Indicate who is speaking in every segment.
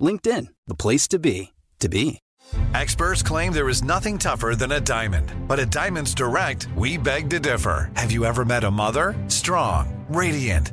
Speaker 1: LinkedIn, the place to be, to be.
Speaker 2: Experts claim there is nothing tougher than a diamond. But at Diamonds Direct, we beg to differ. Have you ever met a mother? Strong, radiant,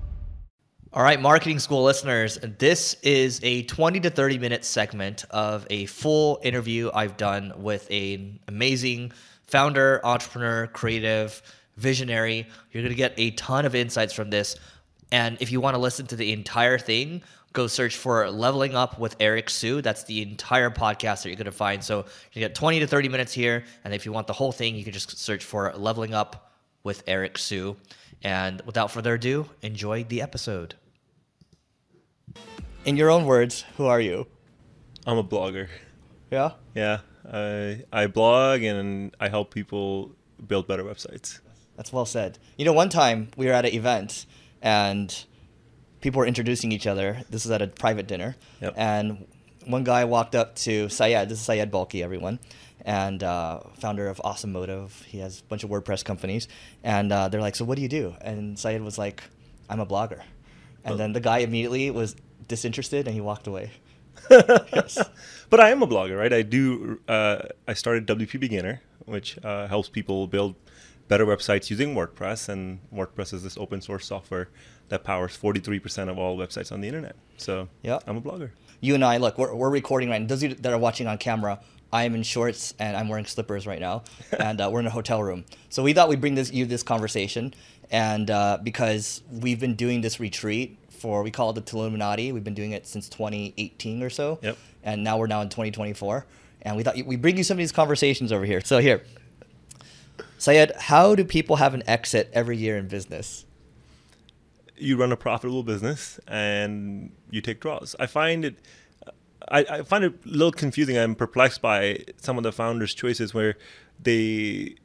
Speaker 3: All right, marketing school listeners, this is a 20 to 30 minute segment of a full interview I've done with an amazing founder, entrepreneur, creative, visionary. You're going to get a ton of insights from this. And if you want to listen to the entire thing, go search for Leveling Up with Eric Siu. That's the entire podcast that you're going to find. So you get 20 to 30 minutes here. And if you want the whole thing, you can just search for Leveling Up with Eric Siu. And without further ado, enjoy the episode. In your own words, who are you?
Speaker 4: I'm a blogger.
Speaker 3: Yeah?
Speaker 4: Yeah. I I blog and I help people build better websites.
Speaker 3: That's well said. You know, one time we were at an event and people were introducing each other. This was at a private dinner.
Speaker 4: Yep.
Speaker 3: And one guy walked up to Syed. This is Syed Balkhi, everyone. And uh, founder of Awesome Motive. He has a bunch of WordPress companies. And uh, they're like, So what do you do? And Syed was like, I'm a blogger. And then the guy immediately was disinterested and he walked away.
Speaker 4: But I am a blogger, right? I do. Uh, I started WP Beginner, which uh, helps people build better websites using WordPress, and WordPress is this open source software that powers 43% of all websites on the internet. So
Speaker 3: Yeah.
Speaker 4: I'm a blogger.
Speaker 3: you and I, look, we're, we're recording right now. Those of you that are watching on camera, I am in shorts and I'm wearing slippers right now, and uh, we're in a hotel room. So we thought we'd bring this you this conversation, and uh, because we've been doing this retreat for we call it the Tilluminati. We've been doing it since 2018 or so,
Speaker 4: Yep.
Speaker 3: and now we're now in 2024, and we thought we bring you some of these conversations over here. So here, Syed, how do people have an exit every year in business?
Speaker 4: you run a profitable business and you take draws. I find it I, I find it a little confusing. I'm perplexed by some of the founders' choices where they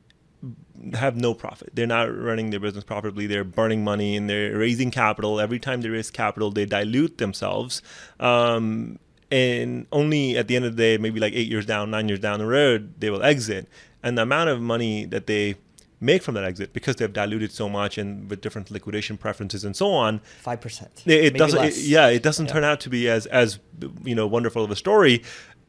Speaker 4: have no profit. They're not running their business profitably. They're burning money and they're raising capital. Every time they raise capital, they dilute themselves. Um, and only at the end of the day, maybe like eight years down, nine years down the road, they will exit. And the amount of money that they make from that exit because they've diluted so much and with different liquidation preferences and so on
Speaker 3: Five percent.
Speaker 4: it, it doesn't it- yeah it doesn't turn out to be as as you know wonderful of a story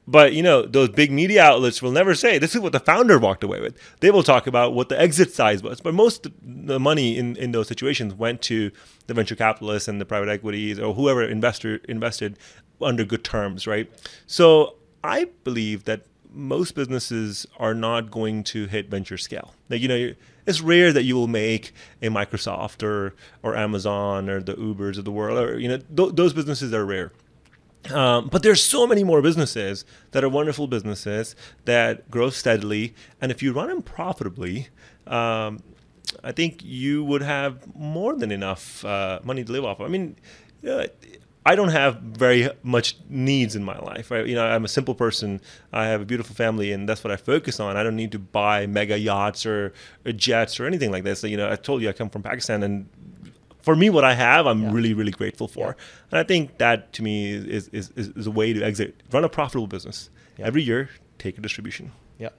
Speaker 4: but you know those big media outlets will never say this is what the founder walked away with they will talk about what the exit size was but most the money in in those situations went to the venture capitalists and the private equities or whoever investor invested under good terms right so i believe that most businesses are not going to hit venture scale. Like you know, it's rare that you will make a Microsoft or or Amazon or the Ubers of the world, or you know, th- those businesses are rare. Um, but there's so many more businesses that are wonderful businesses that grow steadily, and if you run them profitably, um, I think you would have more than enough uh, money to live off. of. I mean, know, I don't have very much needs in my life. Right? You know, I'm a simple person. I have a beautiful family, and that's what I focus on. I don't need to buy mega yachts or, or jets or anything like that. So, you know, I told you I come from Pakistan, and for me, what I have, I'm
Speaker 3: Yeah.
Speaker 4: really, really grateful for. And I think that to me is, is, is, is a way to exit. Run a profitable business.
Speaker 3: Yeah.
Speaker 4: Every year, take a distribution.
Speaker 3: Yeah.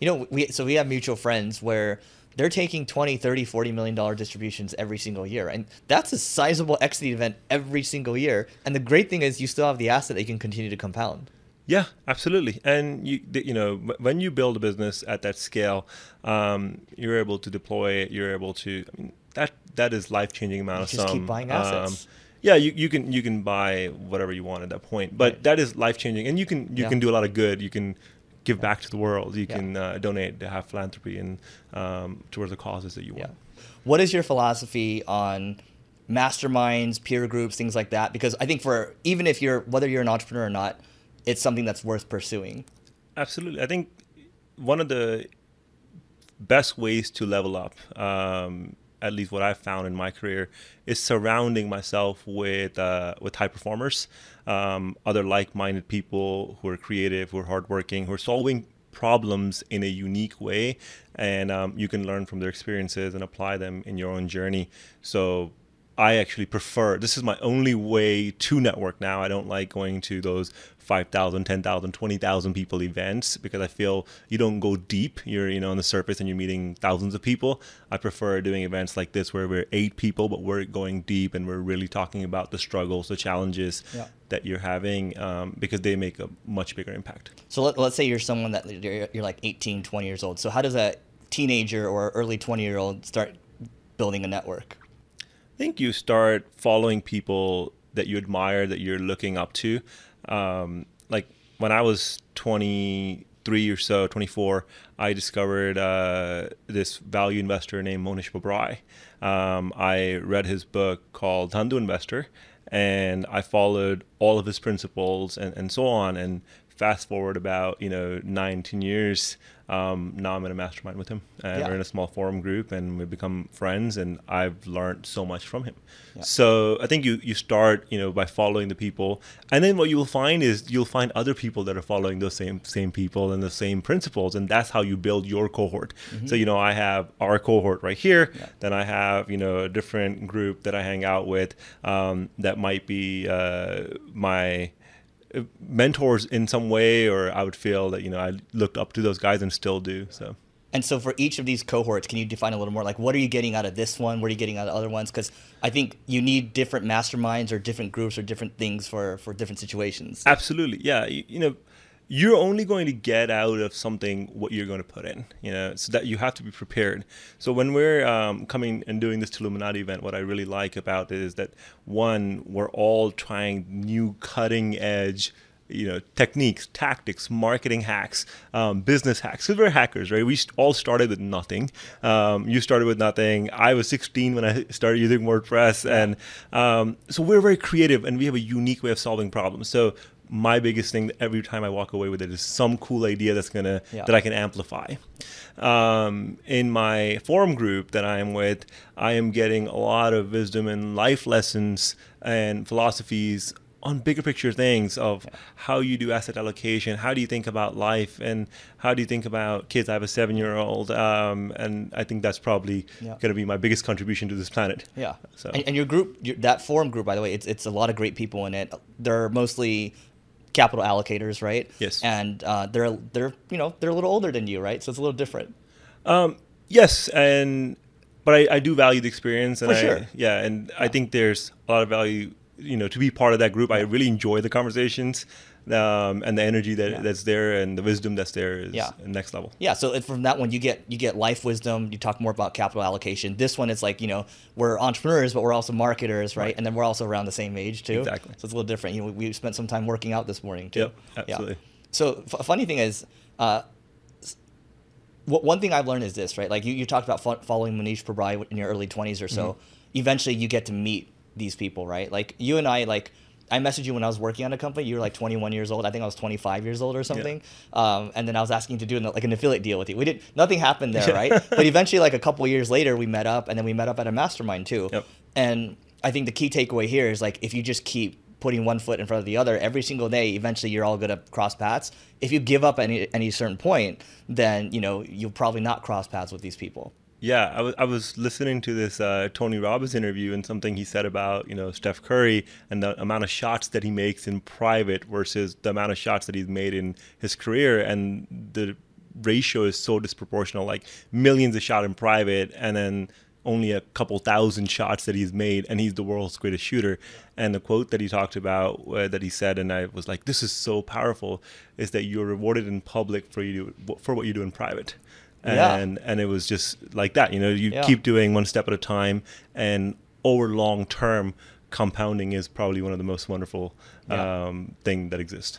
Speaker 3: You know, we so we have mutual friends where they're taking 20 30 40 million dollar distributions every single year and that's a sizable equity event every single year and the great thing is you still have the asset that you can continue to compound
Speaker 4: yeah, absolutely. And you, you know, when you build a business at that scale, um, you're able to deploy it. You're able to. I mean, that that is life changing amount
Speaker 3: you
Speaker 4: of
Speaker 3: just
Speaker 4: sum.
Speaker 3: keep buying assets.
Speaker 4: Um, yeah, you, you can you can buy whatever you want at that point, but
Speaker 3: Right.
Speaker 4: that is life changing, and you can you
Speaker 3: Yeah.
Speaker 4: can do a lot of good. You can give back to the world. You
Speaker 3: Yeah.
Speaker 4: can uh, donate to have philanthropy and um, towards the causes that you
Speaker 3: Yeah.
Speaker 4: want.
Speaker 3: What is your philosophy on masterminds, peer groups, things like that? Because I think for even if you're whether you're an entrepreneur or not, it's something that's worth pursuing.
Speaker 4: Absolutely. I think one of the best ways to level up, um, at least what I've found in my career, is surrounding myself with uh, with high performers, um, other like-minded people who are creative, who are hardworking, who are solving problems in a unique way, and um, you can learn from their experiences and apply them in your own journey. So I actually prefer this is my only way to network now. I don't like going to those 5,000, 10,000, 20,000 people events because I feel you don't go deep. You're, you know, on the surface and you're meeting thousands of people. I prefer doing events like this where we're eight people, but we're going deep and we're really talking about the struggles, the challenges
Speaker 3: Yeah.
Speaker 4: that you're having um, because they make a much bigger impact.
Speaker 3: So let, let's say you're someone that you're, you're like 18, 20 years old. So how does a teenager or early 20 year old start building a network?
Speaker 4: Think you start following people that you admire, that you're looking up to. Um, like when I was 23 or so, 24, I discovered uh, this value investor named Mohnish Pabrai. Um, I read his book called Dhandho Investor, and I followed all of his principles and, and so on. And fast forward about you know nine, ten years, um, now I'm in a mastermind with him, and
Speaker 3: Yeah.
Speaker 4: we're in a small forum group, and we've become friends, and I've learned so much from him. So I think you you start you know by following the people, and then what you will find is you'll find other people that are following those same same people and the same principles, and that's how you build your cohort. So you know I have our cohort right here, then I have you know a different group that I hang out with um, that might be uh, my mentors in some way or i would feel that you know i looked up to those guys and still do so
Speaker 3: And so for each of these cohorts, can you define a little more like what are you getting out of this one? What are you getting out of other ones? Because I think you need different masterminds or different groups or different things for for different situations.
Speaker 4: absolutely yeah you, you know you're only going to get out of something what you're going to put in you know so that you have to be prepared. So when we're um, coming and doing this Illuminati event what i really like about it is that one we're all trying new cutting edge you know techniques tactics marketing hacks um, business hacks because we're hackers right? We all started with nothing. Um, you started with nothing. I was 16 when i started using wordpress and um, so we're very creative and we have a unique way of solving problems. So my biggest thing every time i walk away with it is some cool idea that's gonna
Speaker 3: Yeah.
Speaker 4: that i can amplify um, in my forum group that I am with, I am getting a lot of wisdom and life lessons and philosophies on bigger picture things of how you do asset allocation, how do you think about life, and how do you think about kids. I have a seven year old, um, and I think that's probably
Speaker 3: Yeah.
Speaker 4: going to be my biggest contribution to this planet.
Speaker 3: Yeah.
Speaker 4: So-
Speaker 3: And, and your group, your, that forum group, by the way, it's it's a lot of great people in it. They're mostly capital allocators, right?
Speaker 4: Yes.
Speaker 3: And uh, they're they're you know they're a little older than you, right? So it's a little different.
Speaker 4: Um, Yes, and but I, I do value the experience, and
Speaker 3: For
Speaker 4: I,
Speaker 3: sure.
Speaker 4: yeah, and I think there's a lot of value, you know, to be part of that group. I really enjoy the conversations, um, and the energy that
Speaker 3: Yeah.
Speaker 4: that's there, and the wisdom that's there is
Speaker 3: Yeah.
Speaker 4: next level.
Speaker 3: Yeah, so from that one you get you get life wisdom. You talk more about capital allocation. This one it's like you know we're entrepreneurs, but we're also marketers, right? And then we're also around the same age too.
Speaker 4: Exactly.
Speaker 3: So it's a little different. You know, we, we spent some time working out this morning too.
Speaker 4: Yep, absolutely.
Speaker 3: So f- funny thing is, uh, one thing I've learned is this, right? Like you, you talked about fo- following Mohnish Pabrai in your early twenties or so.
Speaker 4: Mm-hmm.
Speaker 3: Eventually, you get to meet these people, right? Like you and I, like. I messaged you when I was working on a company. You were like 21 years old. I think I was 25 years old or something. Um, and then I was asking you to do an, like an affiliate deal with you. We did nothing happened there, right? But eventually, like a couple years later, we met up, and then we met up at a mastermind too.
Speaker 4: Yep.
Speaker 3: And I think the key takeaway here is like if you just keep putting one foot in front of the other every single day, eventually you're all gonna cross paths. If you give up at any any certain point, then you know you'll probably not cross paths with these people.
Speaker 4: Yeah, I was I was listening to this uh, Tony Robbins interview and something he said about you know Steph Curry and the amount of shots that he makes in private versus the amount of shots that he's made in his career and the ratio is so disproportional. Like millions of shot in private, and then only a couple thousand shots that he's made, and he's the world's greatest shooter. And the quote that he talked about, uh, that he said, and I was like, "This is so powerful," is that you're rewarded in public for you for what you do in private. And
Speaker 3: Yeah.
Speaker 4: and it was just like that. You know, you
Speaker 3: Yeah.
Speaker 4: keep doing one step at a time, and over long term, compounding is probably one of the most wonderful
Speaker 3: Yeah.
Speaker 4: um, thing that exists.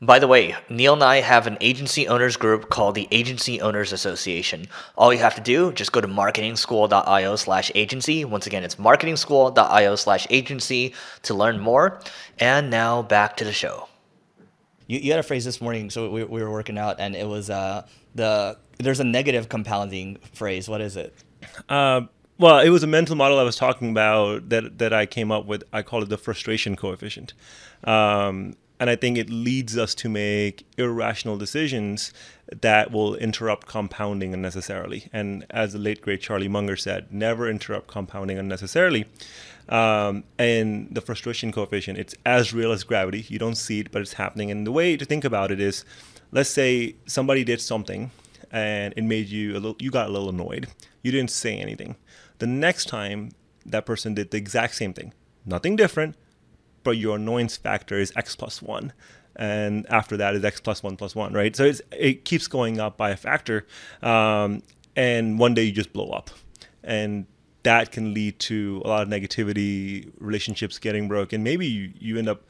Speaker 3: By the way, Neil and I have an agency owners group called the Agency Owners Association. All you have to do, just go to marketingschool.io slash agency. Once again, it's marketingschool.io slash agency to learn more. And now back to the show. You, you had a phrase this morning, so we, we were working out, and it was uh, the there's a negative compounding phrase. What is it?
Speaker 4: Uh, well, it was a mental model I was talking about that that I came up with. I call it the frustration coefficient, um, and I think it leads us to make irrational decisions that will interrupt compounding unnecessarily. And as the late great Charlie Munger said, never interrupt compounding unnecessarily. Um, and the frustration coefficient, it's as real as gravity. You don't see it, but it's happening. And the way to think about it is, let's say somebody did something and it made you a little you got a little annoyed. You didn't say anything. The next time that person did the exact same thing nothing different but your annoyance factor is x plus one. And after that is x plus one plus one right? So it keeps going up by a factor um, and one day you just blow up. And that can lead to a lot of negativity relationships getting broken maybe you, you end up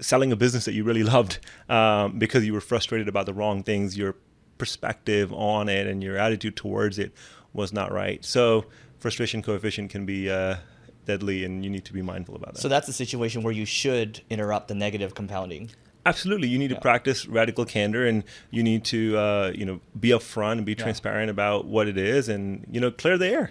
Speaker 4: selling a business that you really loved um, because you were frustrated about the wrong things your perspective on it and your attitude towards it was not right. So frustration coefficient can be uh, deadly, and you need to be mindful about that.
Speaker 3: So that's a situation where you should interrupt the negative compounding.
Speaker 4: Absolutely, you need to practice radical candor, and you need to uh, you know be upfront and be transparent about what it is, and you know clear the air.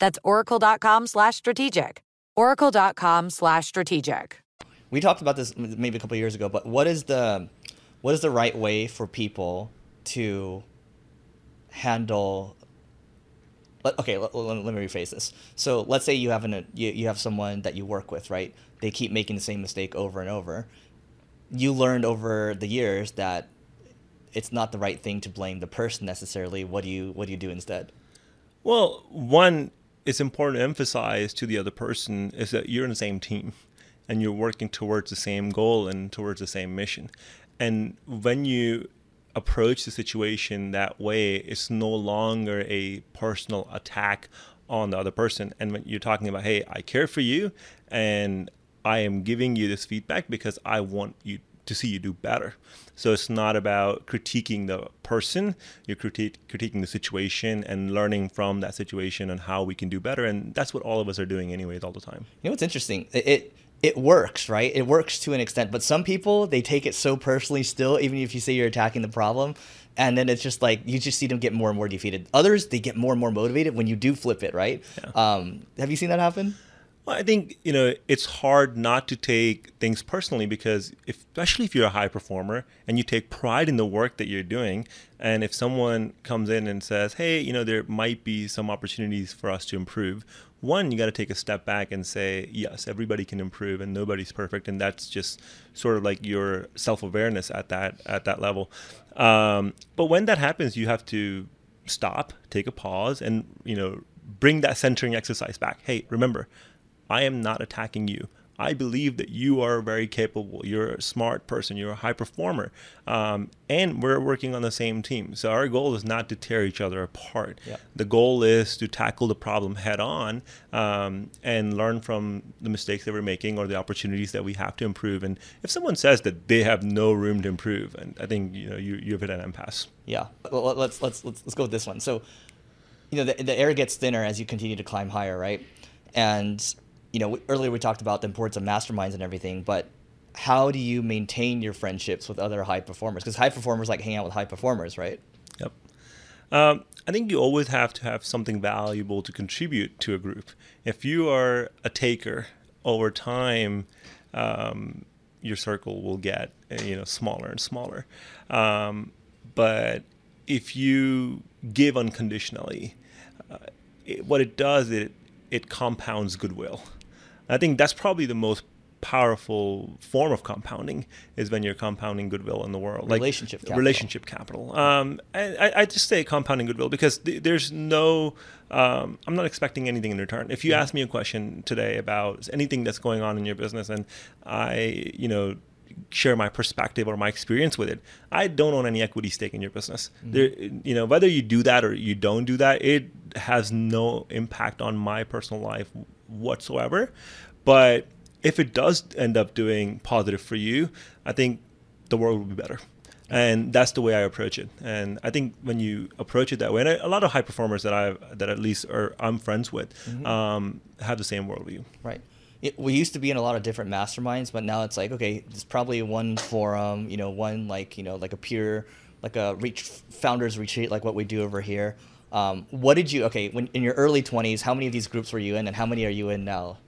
Speaker 5: That's oracle.com slash strategic. oracle.com slash strategic.
Speaker 3: We talked about this maybe a couple years ago, but what is the what is the right way for people to handle let, okay let, let, let me rephrase this. So let's say you have an you, you have someone that you work with right? They keep making the same mistake over and over. You learned over the years that it's not the right thing to blame the person necessarily. What do you what do you do instead?
Speaker 4: Well, one, it's important to emphasize to the other person is that you're in the same team and you're working towards the same goal and towards the same mission. And when you approach the situation that way, it's no longer a personal attack on the other person. And when you're talking about, hey, I care for you and I am giving you this feedback because I want you to see you do better. So it's not about critiquing the person, you're criti- critiquing the situation and learning from that situation and how we can do better. And that's what all of us are doing, anyways, all the time.
Speaker 3: You know what's interesting? It, it it works, right? It works to an extent, but some people they take it so personally still, even if you say you're attacking the problem, and then it's just like you just see them get more and more defeated. Others they get more and more motivated when you do flip it, right? Yeah. Um, have you seen that happen?
Speaker 4: Well, I think you know it's hard not to take things personally because, if, especially if you're a high performer and you take pride in the work that you're doing, and if someone comes in and says, "Hey, you know, there might be some opportunities for us to improve," one, you got to take a step back and say, "Yes, everybody can improve, and nobody's perfect," and that's just sort of like your self-awareness at that at that level. Um, but when that happens, you have to stop, take a pause, and you know, bring that centering exercise back. Hey, remember I am not attacking you. I believe that you are very capable. You're a smart person. You're a high performer. Um, and we're working on the same team. So our goal is not to tear each other apart. Yeah. The goal is to tackle the problem head on um, and learn from the mistakes that we're making or the opportunities that we have to improve. And if someone says that they have no room to improve, and I think you know you you've hit an impasse.
Speaker 3: Yeah. Well, let's let's let's let's go with this one. So, you know, the, the air gets thinner as you continue to climb higher, right? And you know, earlier we talked about the importance of masterminds and everything, but how do you maintain your friendships with other high performers? Because high performers like hang out with high performers, right?
Speaker 4: Yep. Um, I think you always have to have something valuable to contribute to a group. If you are a taker over time, um, your circle will get you know smaller and smaller. Um, but if you give unconditionally, uh, it, what it does it it compounds goodwill. I think that's probably the most powerful form of compounding is when you're compounding goodwill in the world,
Speaker 3: like relationship capital.
Speaker 4: relationship capital. Um, I, I, just say compounding goodwill because th- there's no. Um, I'm not expecting anything in return. If you yeah. ask me a question today about anything that's going on in your business, and I, you know, share my perspective or my experience with it. I don't own any equity stake in your business. Mm-hmm. There, you know, whether you do that or you don't do that, it has no impact on my personal life whatsoever. But if it does end up doing positive for you, I think the world will be better. And that's the way I approach it. And I think when you approach it that way, and a lot of high performers that I that at least are I'm friends with, mm-hmm. um, have the same worldview.
Speaker 3: Right. It, we used to be in a lot of different masterminds, but now it's like okay, there's probably one forum, you know, one like you know like a peer, like a reach founders retreat, like what we do over here. Um, what did you okay when in your early 20s? How many of these groups were you in, and how many are you in now?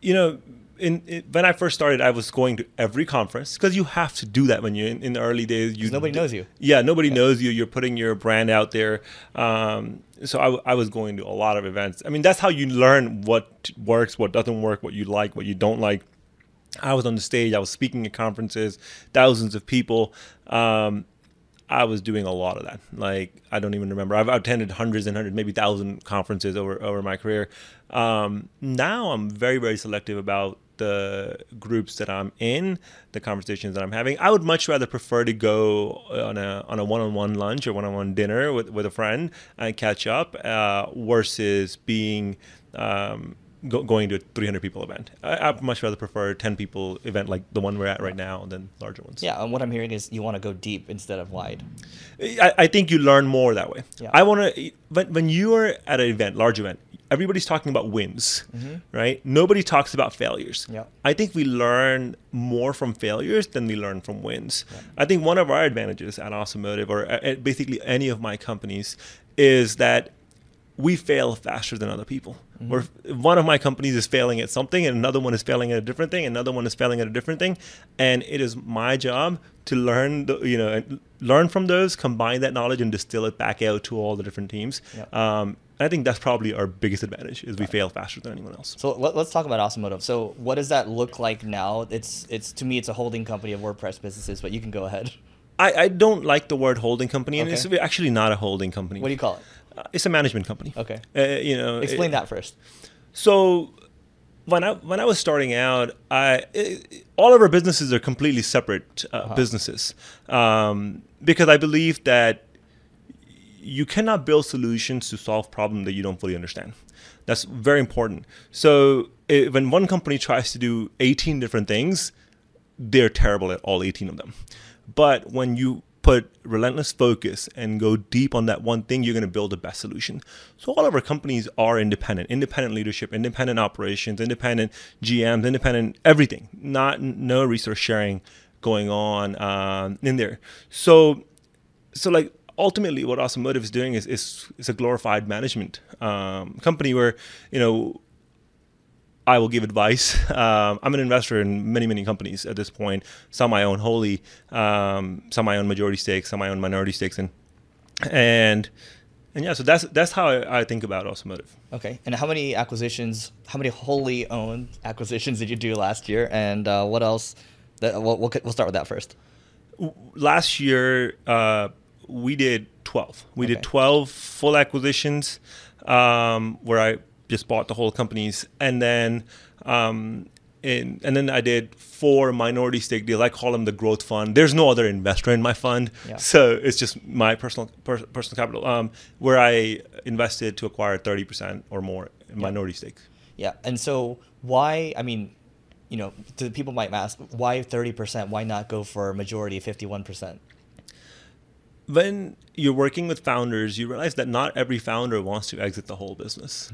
Speaker 4: You know, in, in, when I first started, I was going to every conference because you have to do that when you're in, in the early days. You
Speaker 3: nobody knows you.
Speaker 4: Yeah, nobody yeah. knows you. You're putting your brand out there. Um, so I, I, was going to a lot of events. I mean, that's how you learn what works, what doesn't work, what you like, what you don't like. I was on the stage. I was speaking at conferences, thousands of people. Um, I was doing a lot of that. Like I don't even remember. I've attended hundreds and hundreds, maybe thousand conferences over over my career. Um, now I'm very very selective about the groups that I'm in, the conversations that I'm having. I would much rather prefer to go on a on a one-on-one lunch or one-on-one dinner with with a friend and catch up uh, versus being um, go, going to a 300 people event. I, would much rather prefer a 10 people event like the one we're at right now than larger ones.
Speaker 3: Yeah, and what I'm hearing is you want to go deep instead of wide.
Speaker 4: I, I think you learn more that way. Yeah. I want to, when, when you are at an event, large event, everybody's talking about wins, mm-hmm. right? Nobody talks about failures.
Speaker 3: Yeah.
Speaker 4: I think we learn more from failures than we learn from wins. Yeah. I think one of our advantages at Awesome Motive, or at basically any of my companies, is that we fail faster than other people. Mm-hmm. Where one of my companies is failing at something, and another one is failing at a different thing, another one is failing at a different thing, and it is my job to learn, the, you know, learn from those, combine that knowledge, and distill it back out to all the different teams. Yep. Um, I think that's probably our biggest advantage is we fail faster than anyone else.
Speaker 3: So let, us talk about Awesome Motive. So what does that look like now? It's it's to me it's a holding company of WordPress businesses, but you can go ahead.
Speaker 4: I, I don't like the word holding company, and okay. it's actually not a holding company.
Speaker 3: What do you call it?
Speaker 4: Uh, it's a management company.
Speaker 3: Okay.
Speaker 4: Uh, you know,
Speaker 3: explain it, that first.
Speaker 4: So when I when I was starting out, I it, all of our businesses are completely separate uh, uh-huh. businesses um, because I believe that you cannot build solutions to solve problems that you don't fully understand. That's very important. So it, when one company tries to do 18 different things, they're terrible at all 18 of them. But when you put relentless focus and go deep on that one thing, you're going to build the best solution. So all of our companies are independent, independent leadership, independent operations, independent GMs, independent everything. Not no resource sharing going on um, in there. So so like ultimately what Awesome Motive is doing is is, is a glorified management um, company where you know I will give advice. Um, I'm an investor in many, many companies at this point. Some I own wholly, um, some I own majority stakes, some I own minority stakes in, and and yeah. So that's that's how I, I think about Awesome Motive.
Speaker 3: Okay. And how many acquisitions? How many wholly owned acquisitions did you do last year? And uh, what else? That, we'll, we'll we'll start with that first.
Speaker 4: Last year, uh, we did 12. We
Speaker 3: Okay.
Speaker 4: did 12 full acquisitions um, where I just bought the whole companies. And then um, in, and then I did four minority stake deals. I call them the growth fund. There's no other investor in my fund,
Speaker 3: Yeah.
Speaker 4: so it's just my personal per, personal capital um, where I invested to acquire 30% or more in minority stakes.
Speaker 3: Yeah. And so why? I mean, you know, the people might ask why thirty percent? Why not go for a majority, fifty-one percent?
Speaker 4: When you're working with founders, you realize that not every founder wants to exit the whole business.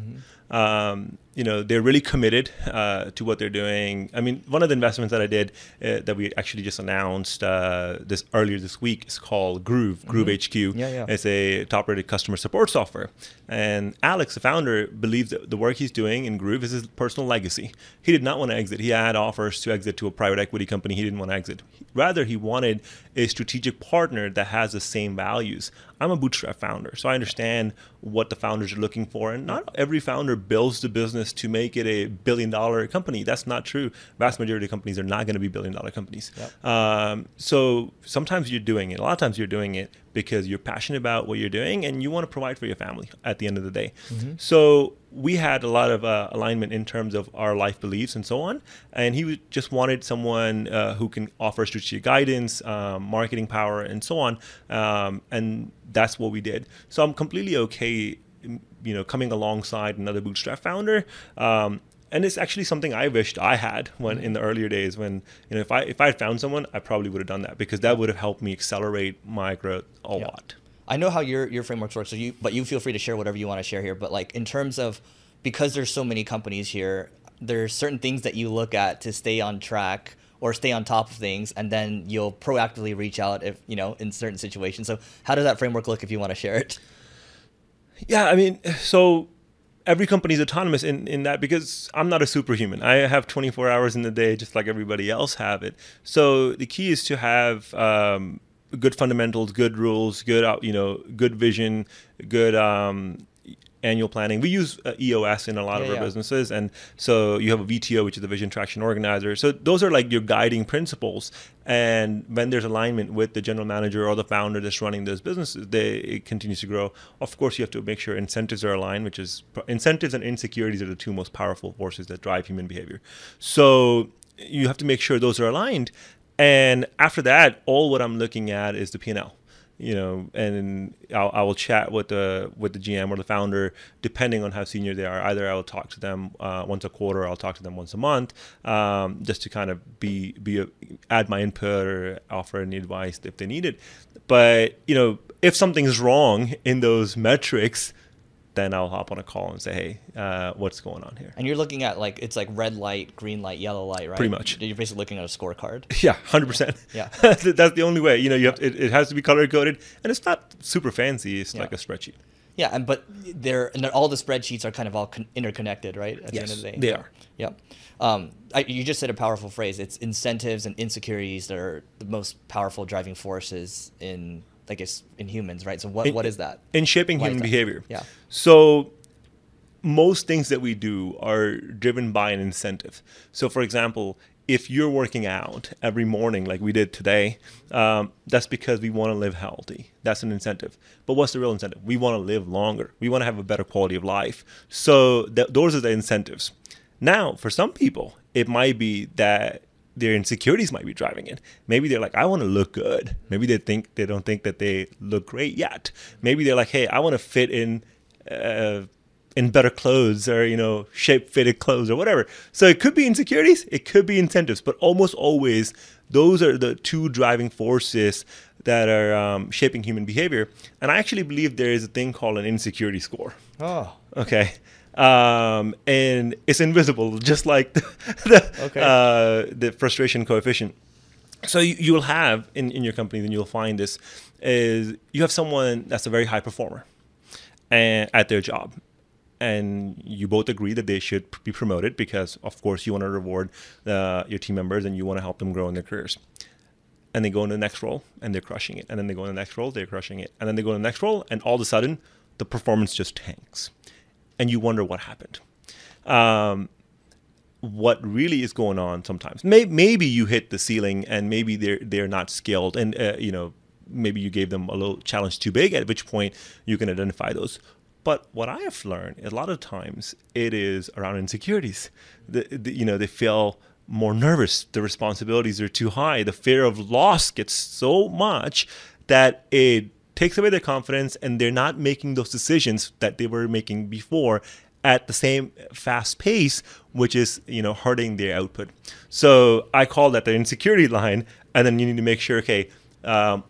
Speaker 4: Um, you know, they're really committed uh, to what they're doing. I mean, one of the investments that I did uh, that we actually just announced uh, this earlier this week is called Groove, Groove HQ.
Speaker 3: Yeah, yeah.
Speaker 4: It's a top-rated customer support software. And Alex, the founder, believes that the work he's doing in Groove is his personal legacy. He did not want to exit. He had offers to exit to a private equity company. He didn't want to exit. Rather, he wanted a strategic partner that has the same values. I'm a bootstrap founder, so I understand what the founders are looking for. And not every founder builds the business to make it a billion dollar company. That's not true. Vast majority of companies are not going to be billion dollar companies. Um, so sometimes you're doing it. A lot of times you're doing it because you're passionate about what you're doing and you want to provide for your family at the end of the day. So we had a lot of uh, alignment in terms of our life beliefs and so on. And he just wanted someone uh, who can offer strategic guidance, um, marketing power, and so on. Um, and that's what we did. So I'm completely okay, you know, coming alongside another bootstrap founder. Um, and it's actually something I wished I had when in the earlier days when you know if I if I had found someone I probably would have done that because that would have helped me accelerate my growth a
Speaker 3: Yeah.
Speaker 4: lot.
Speaker 3: I know how your your frameworks work, so you but you feel free to share whatever you want to share here. But like in terms of because there's so many companies here, there's certain things that you look at to stay on track or stay on top of things, and then you'll proactively reach out if you know in certain situations. So how does that framework look if you want to share it?
Speaker 4: Yeah, I mean, so every company is autonomous in, in that because I'm not a superhuman. I have 24 hours in the day just like everybody else have it. So the key is to have um, good fundamentals, good rules, good uh, you know, good vision, good um, annual planning. We use uh, EOS in a lot of our
Speaker 3: yeah.
Speaker 4: businesses, and so you have a VTO, which is the Vision Traction Organizer. So those are like your guiding principles. And when there's alignment with the general manager or the founder that's running those businesses, they it continues to grow. Of course, you have to make sure incentives are aligned, which is incentives and insecurities are the two most powerful forces that drive human behavior. So you have to make sure those are aligned. And after that, all what I'm looking at is the P&L you know, and I'll, I will chat with the with the GM or the founder, depending on how senior they are. Either I will talk to them uh, once a quarter, I'll talk to them once a month, um, just to kind of be be a, add my input or offer any advice if they need it. But you know, if something's wrong in those metrics, then I'll hop on a call and say, hey, uh, what's going on here?
Speaker 3: And you're looking at like it's like red light, green light, yellow light, right?
Speaker 4: Pretty much.
Speaker 3: You're basically looking at a scorecard.
Speaker 4: Yeah, hundred percent.
Speaker 3: Yeah.
Speaker 4: that's the only way. You know, you have it, it has to be color coded, and it's not super fancy. It's
Speaker 3: Yeah.
Speaker 4: like a spreadsheet.
Speaker 3: Yeah, and but they're and they're, all the spreadsheets are kind of all con- interconnected, right? At the end
Speaker 4: Yes,
Speaker 3: of the day,
Speaker 4: they are.
Speaker 3: Yep. Um, I, you just said a powerful phrase. It's incentives and insecurities that are the most powerful driving forces in, I guess, in humans, right? So what
Speaker 4: In-
Speaker 3: what is that?
Speaker 4: in shaping
Speaker 3: Why
Speaker 4: human behavior.
Speaker 3: Yeah.
Speaker 4: So most things that we do are driven by an incentive. So, for example, if you're working out every morning like we did today, um, that's because we want to live healthy. That's an incentive. But what's the real incentive? We want to live longer. We want to have a better quality of life. So th- those are the incentives. Now, for some people, it might be that their insecurities might be driving it. Maybe they're like, I want to look good. Maybe they think they don't think that they look great yet. Maybe they're like, hey, I want to fit in uh, in better clothes or you know shape fitted clothes or whatever so it could be insecurities it could be incentives but almost always those are the two driving forces that are um, shaping human behavior and i actually believe there is a thing called an insecurity score
Speaker 3: Oh,
Speaker 4: okay um, and it's invisible just like the, the,
Speaker 3: Okay.
Speaker 4: uh, the frustration coefficient. So you, you'll have in, in your company then you'll find this is you have someone that's a very high performer and at their job. And you both agree that they should be promoted because of course you want to reward uh, your team members and you want to help them grow in their careers. And they go in the next role and they're crushing it. And then they go in the next role they're crushing it. And then they go in the next role and all of a sudden the performance just tanks and you wonder what happened um, what really is going on sometimes. May- maybe you hit the ceiling and maybe they're they're not skilled and uh, you know maybe you gave them a little challenge too big at which point you can identify those. But what I have learned a lot of times it is around insecurities. The, the, you know they feel more nervous. The responsibilities are too high. The fear of loss gets so much that it takes away their confidence and they're not making those decisions that they were making before at the same fast pace, which is you know hurting their output. So I call that the insecurity line, and then you need to make sure, okay, um,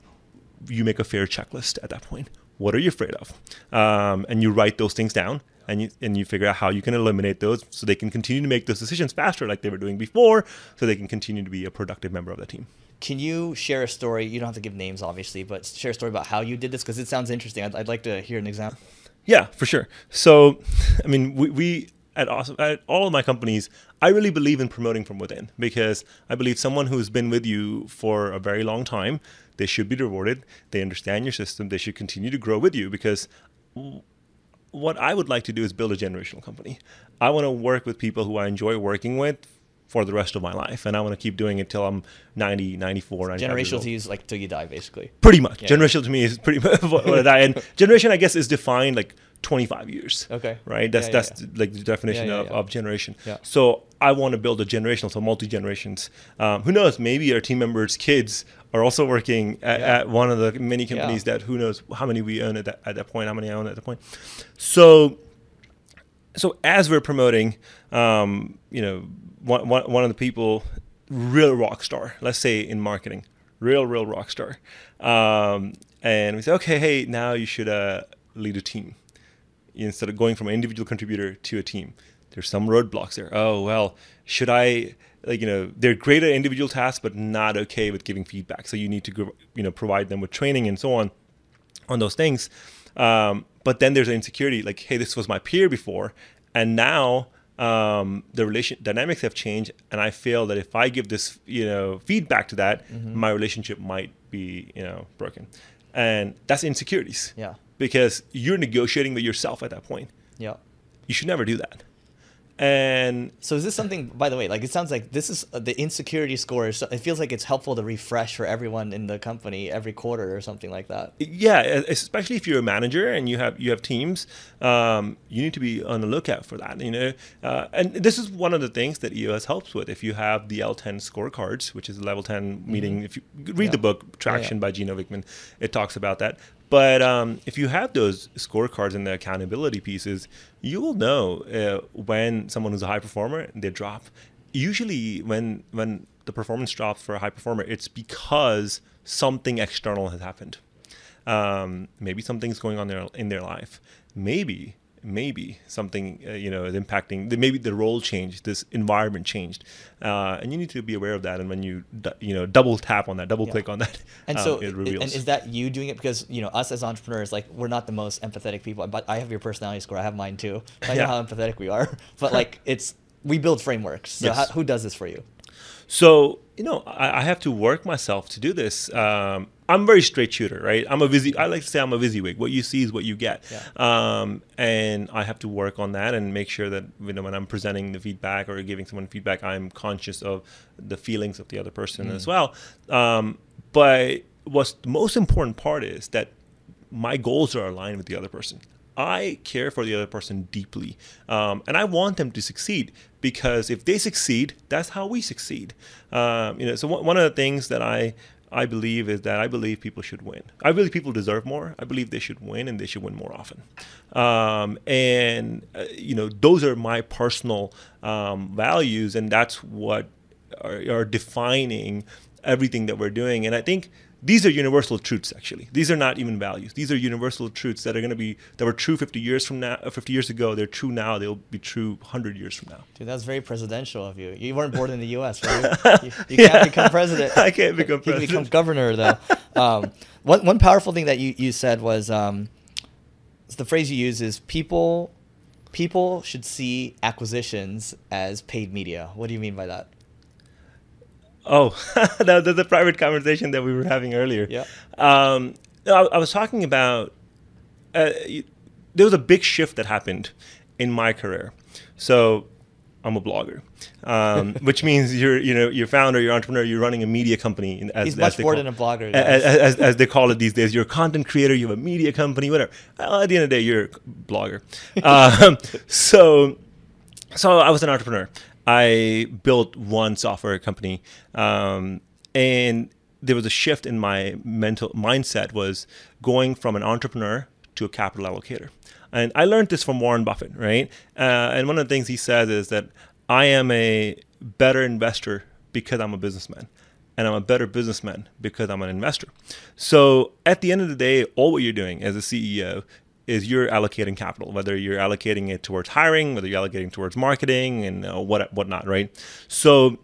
Speaker 4: you make a fair checklist at that point. What are you afraid of? Um, and you write those things down, and you and you figure out how you can eliminate those, so they can continue to make those decisions faster, like they were doing before, so they can continue to be a productive member of the team.
Speaker 3: Can you share a story? You don't have to give names, obviously, but share a story about how you did this because it sounds interesting. I'd, I'd like to hear an example.
Speaker 4: Yeah, for sure. So, I mean, we, we at, awesome, at all of my companies, I really believe in promoting from within because I believe someone who's been with you for a very long time, they should be rewarded. They understand your system. They should continue to grow with you because what I would like to do is build a generational company. I want to work with people who I enjoy working with for the rest of my life. And I want to keep doing it till I'm 90, 94, 95 years
Speaker 3: Generational to use like till you die, basically.
Speaker 4: Pretty much.
Speaker 3: Yeah.
Speaker 4: Generational to me is pretty much what I and generation I guess is defined like 25 years.
Speaker 3: Okay.
Speaker 4: Right? That's
Speaker 3: Yeah, yeah,
Speaker 4: that's like the definition
Speaker 3: Yeah, yeah,
Speaker 4: of,
Speaker 3: yeah.
Speaker 4: of generation.
Speaker 3: Yeah.
Speaker 4: So I want to build a generational, so multi generations. Um, who knows? Maybe our team members' kids are also working at,
Speaker 3: Yeah.
Speaker 4: at one of the many companies
Speaker 3: Yeah.
Speaker 4: that who knows how many we own at that, at that point, how many I own at that point. So so as we're promoting, um, you know, one, one, one of the people, real rock star, let's say in marketing, real, real rock star. Um, and we say, okay, hey, now you should uh, lead a team instead of going from an individual contributor to a team. There's some roadblocks there. Oh, well, should I, like, you know, they're great at individual tasks, but not okay with giving feedback. So you need to, you know, provide them with training and so on on those things. Um, but then there's an insecurity like, hey, this was my peer before, and now um, the relation dynamics have changed, and I feel that if I give this, you know, feedback to that, my relationship might be, you know, broken, and that's insecurities.
Speaker 3: Yeah.
Speaker 4: Because you're negotiating with yourself at that point.
Speaker 3: Yeah.
Speaker 4: You should never do that. And
Speaker 3: So is this something? By the way, like it sounds like this is uh, the insecurity score. Is, it feels like it's helpful to refresh for everyone in the company every quarter or something like that.
Speaker 4: yeah especially if you're a manager and you have you have teams um, you need to be on the lookout for that you know uh, and this is one of the things that eos helps with if you have the l10 scorecards which is a level 10 meeting if you read the
Speaker 3: Mm-hmm. Yeah.
Speaker 4: book traction by gino Wickman, it talks about that but um, if you have those scorecards and the accountability pieces you will know uh, when someone who's a high performer they drop. Usually when when the performance drops for a high performer it's because something external has happened. Um, maybe something's going on there in their life. Maybe maybe something uh, you know is impacting the- maybe the role changed this environment changed uh, and you need to be aware of that and when you you know double tap on that double click on that
Speaker 3: And
Speaker 4: um,
Speaker 3: so,
Speaker 4: it reveals
Speaker 3: and is that you doing it because you know us as entrepreneurs, like we're not the most empathetic people. But I have your personality score. I have mine too. I know how empathetic we are. But like it's we build frameworks. So
Speaker 4: Yes.
Speaker 3: how, who does this for you?
Speaker 4: So you know, I, I have to work myself to do this. Um, I'm a very straight shooter, right? I'm a busy. I like to say I'm a WYSIWYG. What you see is what you get,
Speaker 3: Yeah.
Speaker 4: um, and I have to work on that and make sure that you know when I'm presenting the feedback or giving someone feedback, I'm conscious of the feelings of the other person as well. Um, but what's the most important part is that my goals are aligned with the other person. I care for the other person deeply, um, and I want them to succeed because if they succeed, that's how we succeed. Um, you know, so one of the things that I I believe is that I believe people should win. I believe people deserve more. I believe they should win and they should win more often. Um, and uh, you know, those are my personal um, values, and that's what are, are defining everything that we're doing. And I think these are universal truths actually. These are not even values. These are universal truths that are going to be that were true 50 years from now uh, 50 years ago. They're true now. They'll be true 100 years from now.
Speaker 3: Dude that's very presidential of you. You weren't born in the us right? You, you can't become president.
Speaker 4: I can't become president
Speaker 3: you can become governor though. Um, one, one powerful thing that you, you said was um, the phrase you use is people people should see acquisitions as paid media. What do you mean by that
Speaker 4: Oh, that, that's a private conversation that we were having earlier.
Speaker 3: Yeah.
Speaker 4: Um, I, I, was talking about uh, there was a big shift that happened in my career. So I'm a blogger, um, which means you're you know you're founder, you're entrepreneur, you're running a media company.
Speaker 3: As, He's much more than a blogger.
Speaker 4: As, as, as, they call it these days, you're a content creator, you have a media company, whatever. at the end of the day, you're a blogger. um, so so I was an entrepreneur. I built one software company, um, and there was a shift in my mental mindset was going from an entrepreneur to a capital allocator. And I learned this from Warren Buffett, right? Uh, and one of the things he says is that I am a better investor because I'm a businessman. And I'm a better businessman because I'm an investor. So at the end of the day, all what you're doing as a CEO is you're allocating capital, whether you're allocating it towards hiring, whether you're allocating towards marketing and uh, what whatnot, right? So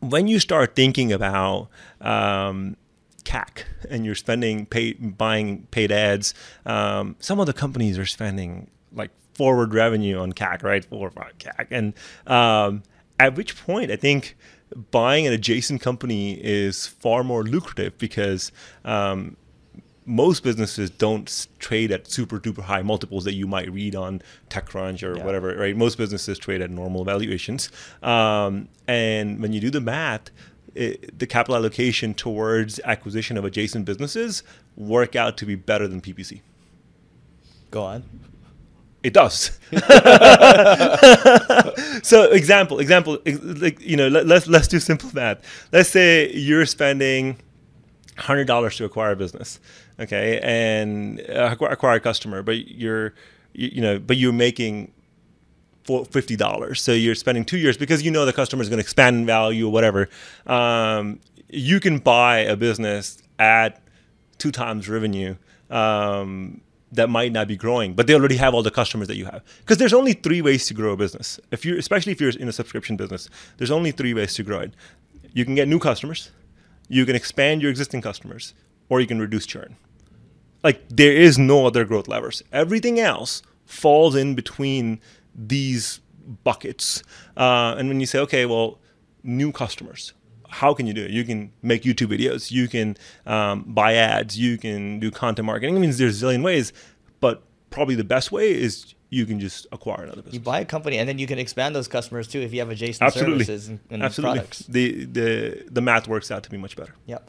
Speaker 4: when you start thinking about um, CAC and you're spending paid buying paid ads, um, some of the companies are spending like forward revenue on CAC, right? Forward CAC, and um, at which point I think buying an adjacent company is far more lucrative because um, most businesses don't trade at super duper high multiples that you might read on TechCrunch or yeah. whatever, right? Most businesses trade at normal valuations. Um, and when you do the math, it, the capital allocation towards acquisition of adjacent businesses work out to be better than PPC.
Speaker 3: Go on.
Speaker 4: It does. so example, example, like you know, let, let's let's do simple math. Let's say you're spending hundred dollars to acquire a business okay, and uh, acquire a customer, but you're, you, you know, but you're making fifty dollars. So you're spending two years because you know the customer is going to expand in value or whatever. Um, you can buy a business at two times revenue. Um, that might not be growing, but they already have all the customers that you have. Because there's only three ways to grow a business. If you, especially if you're in a subscription business, there's only three ways to grow it. You can get new customers, you can expand your existing customers, or you can reduce churn like there is no other growth levers. Everything else falls in between these buckets. Uh, and when you say, okay, well, new customers, how can you do it? You can make YouTube videos, you can um, buy ads, you can do content marketing. I mean, there's a zillion ways, but probably the best way is you can just acquire another business.
Speaker 3: You buy a company, and then you can expand those customers too if you have adjacent Absolutely. services and, and
Speaker 4: Absolutely.
Speaker 3: products.
Speaker 4: The the the math works out to be much better.
Speaker 3: Yep.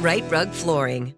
Speaker 6: Rite Rug Flooring.